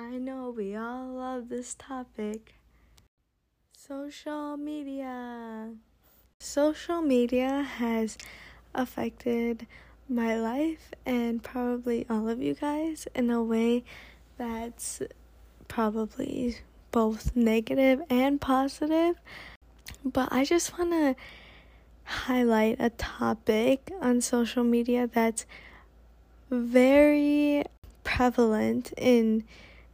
I know we all love this topic. Social media. Social media has affected my life and probably all of you guys in a way that's probably both negative and positive. But I just want to highlight a topic on social media that's very prevalent in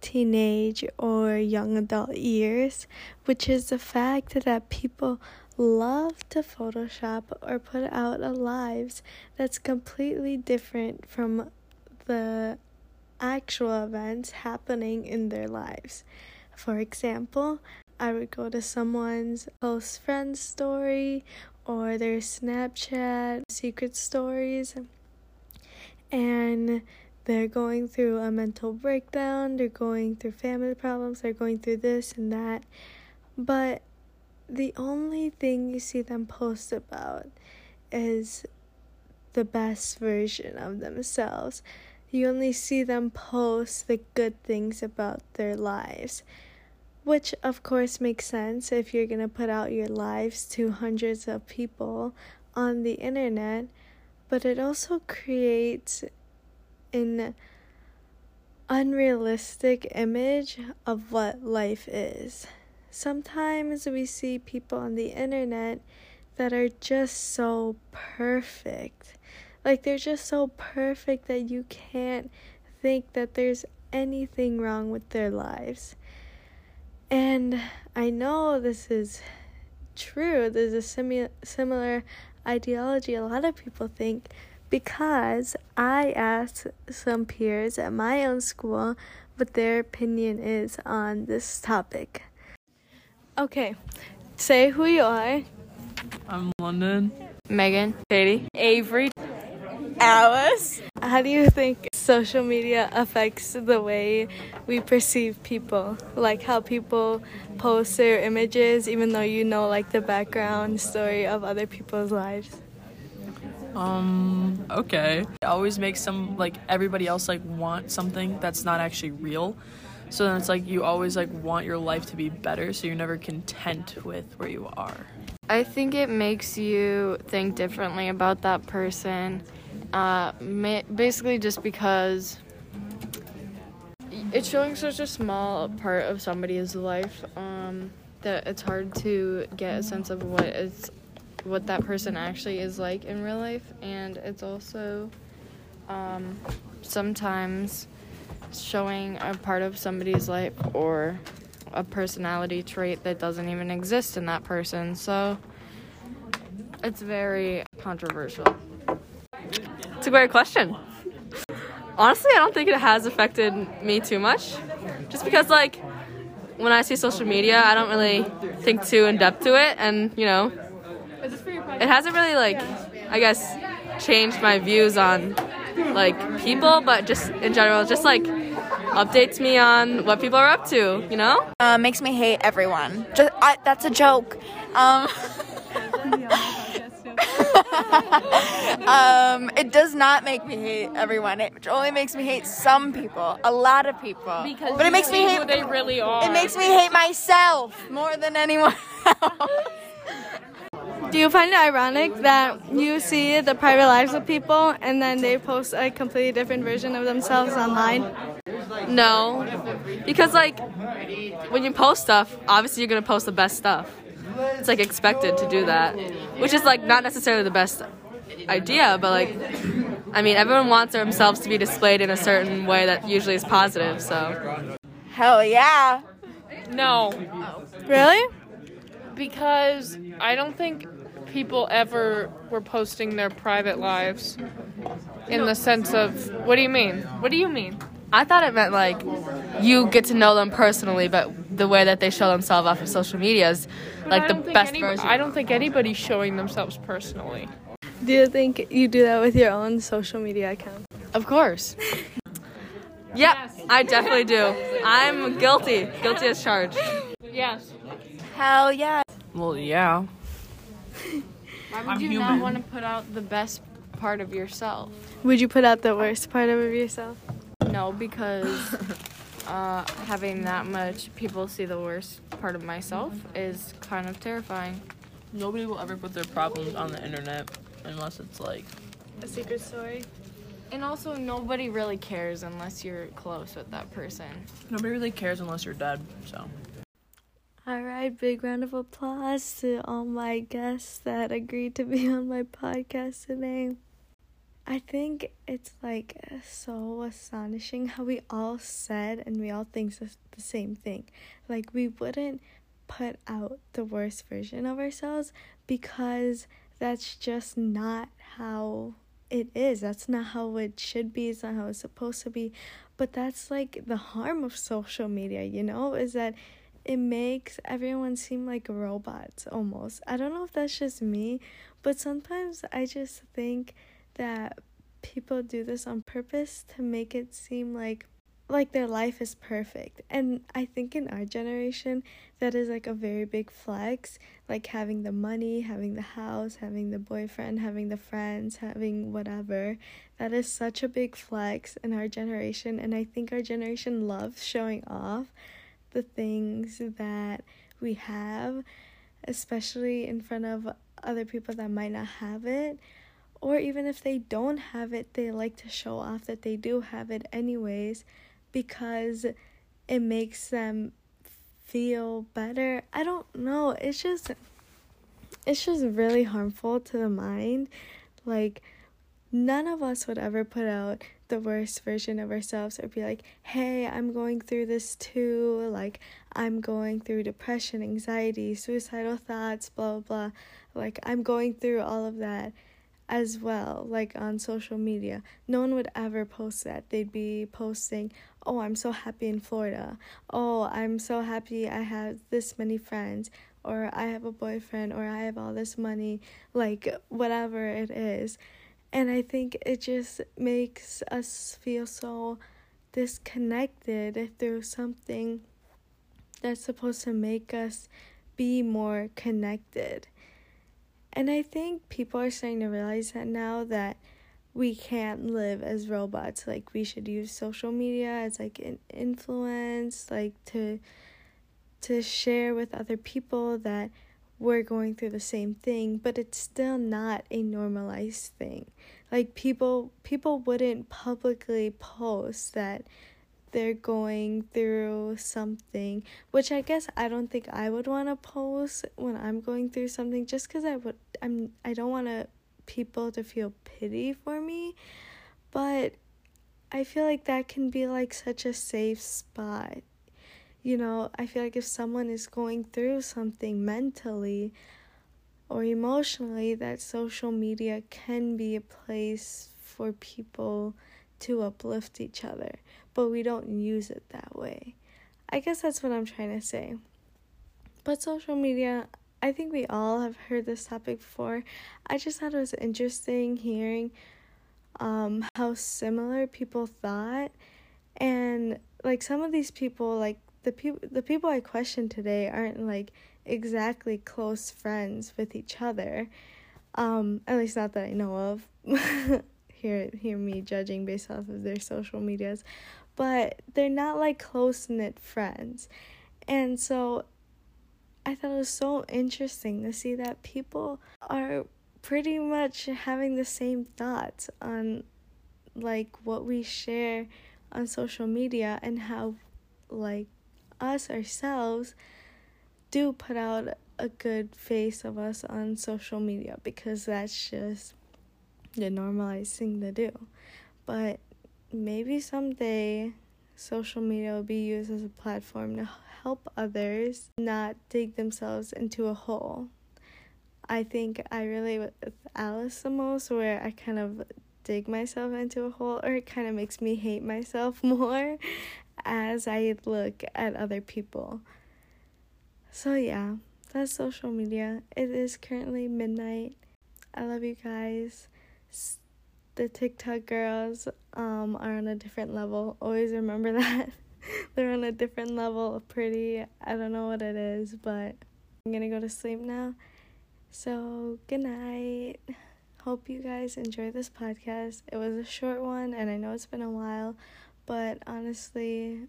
teenage or young adult years, which is the fact that people love to Photoshop or put out a lives that's completely different from the actual events happening in their lives. For example, I would go to someone's close friend's story or their Snapchat secret stories and they're going through a mental breakdown, they're going through family problems, they're going through this and that. But the only thing you see them post about is the best version of themselves. You only see them post the good things about their lives. Which, of course, makes sense if you're going to put out your lives to hundreds of people on the internet, but it also creates an unrealistic image of what life is. Sometimes we see people on the internet that are just so perfect. Like they're just so perfect that you can't think that there's anything wrong with their lives. And I know this is true. There's a simu- similar ideology a lot of people think because I asked some peers at my own school what their opinion is on this topic. Okay, say who you are. I'm London. Megan. Katie. Avery. Alice. How do you think social media affects the way we perceive people? Like how people post their images even though you know like the background story of other people's lives? Um, okay. It always makes some like everybody else like want something that's not actually real. So then it's like you always like want your life to be better, so you're never content with where you are. I think it makes you think differently about that person. Uh, ma- basically, just because it's showing such a small part of somebody's life um, that it's hard to get a sense of what it's what that person actually is like in real life, and it's also um, sometimes showing a part of somebody's life or a personality trait that doesn't even exist in that person. So it's very controversial. It's a great question. Honestly, I don't think it has affected me too much. Just because, like, when I see social media, I don't really think too in depth to it, and you know, it hasn't really like, I guess, changed my views on like people, but just in general, just like updates me on what people are up to. You know? Uh, makes me hate everyone. Just I, that's a joke. Um, um, it does not make me hate everyone. It only makes me hate some people, a lot of people. Because but it makes me hate. who they really are. It makes me hate myself more than anyone else. Do you find it ironic that you see the private lives of people and then they post a completely different version of themselves online? No, because like when you post stuff, obviously you're gonna post the best stuff. It's like expected to do that, which is like not necessarily the best idea, but like I mean everyone wants themselves to be displayed in a certain way that usually is positive. So Hell yeah. No, Really? because I don't think people ever were posting their private lives in the sense of what do you mean? What do you mean? I thought it meant like you get to know them personally, but the way that they show themselves off of social media is like the best any- version. I don't think anybody's showing themselves personally. Do you think you do that with your own social media account? Of course. yep, I definitely do. I'm guilty. Guilty as charged. Yes. Hell yeah. Well, yeah. Why would I'm you human. not want to put out the best part of yourself? Would you put out the worst part of yourself? No, because uh, having that much people see the worst part of myself is kind of terrifying. Nobody will ever put their problems on the internet unless it's like A secret story. And also, nobody really cares unless you're close with that person. nobody really cares unless you're dead. So All right, big round of applause to all my guests that agreed to be on my podcast today. I think it's like so astonishing how we all said and we all think the same thing. Like, we wouldn't put out the worst version of ourselves because that's just not how it is. That's not how it should be. It's not how it's supposed to be. But that's like the harm of social media, you know, is that it makes everyone seem like robots almost. I don't know if that's just me, but sometimes I just think that people do this on purpose to make it seem like like their life is perfect. And I think in our generation that is like a very big flex, like having the money, having the house, having the boyfriend, having the friends, having whatever. That is such a big flex in our generation and I think our generation loves showing off the things that we have, especially in front of other people that might not have it. Or even if they don't have it, they like to show off that they do have it, anyways, because it makes them feel better. I don't know. It's just it's just really harmful to the mind. Like none of us would ever put out the worst version of ourselves or be like, "Hey, I'm going through this too." Like I'm going through depression, anxiety, suicidal thoughts, blah blah blah. Like I'm going through all of that as well, like on social media. No one would ever post that. They'd be posting, "Oh, I'm so happy in Florida." "Oh, I'm so happy I have this many friends." Or I have a boyfriend, or I have all this money, like whatever it is. And I think it just makes us feel so disconnected through something that's supposed to make us be more connected. And I think people are starting to realize that now that we can't live as robots. Like we should use social media as like an influence, like to to share with other people that we're going through the same thing, but it's still not a normalized thing. Like people people wouldn't publicly post that they're going through something, which I guess I don't think I would want to post when I'm going through something just cuz I would I'm I don't want to people to feel pity for me, but I feel like that can be like such a safe spot you know, I feel like if someone is going through something mentally or emotionally, that social media can be a place for people to uplift each other, but we don't use it that way. I guess that's what I'm trying to say. But social media, I think we all have heard this topic before. I just thought it was interesting hearing um, how similar people thought. And like some of these people, like the people the people I questioned today aren't like exactly close friends with each other. Um, at least not that I know of. hear hear me judging based off of their social medias. But they're not like close knit friends. And so I thought it was so interesting to see that people are pretty much having the same thoughts on like what we share on social media and how like us ourselves do put out a good face of us on social media because that's just the normalized thing to do. But maybe someday social media will be used as a platform to help others not dig themselves into a hole. I think I relate with Alice the most, where I kind of dig myself into a hole, or it kind of makes me hate myself more as I look at other people. So, yeah, that's social media. It is currently midnight. I love you guys. The TikTok girls um, are on a different level. Always remember that. They're on a different level of pretty. I don't know what it is, but I'm gonna go to sleep now. So, good night. Hope you guys enjoy this podcast. It was a short one, and I know it's been a while, but honestly,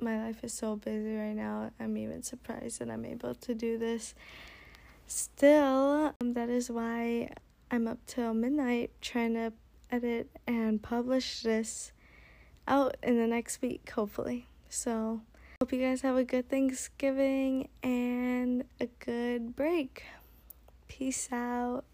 my life is so busy right now. I'm even surprised that I'm able to do this. Still, um, that is why I'm up till midnight trying to edit and publish this out in the next week, hopefully. So, hope you guys have a good Thanksgiving and a good break. Peace out.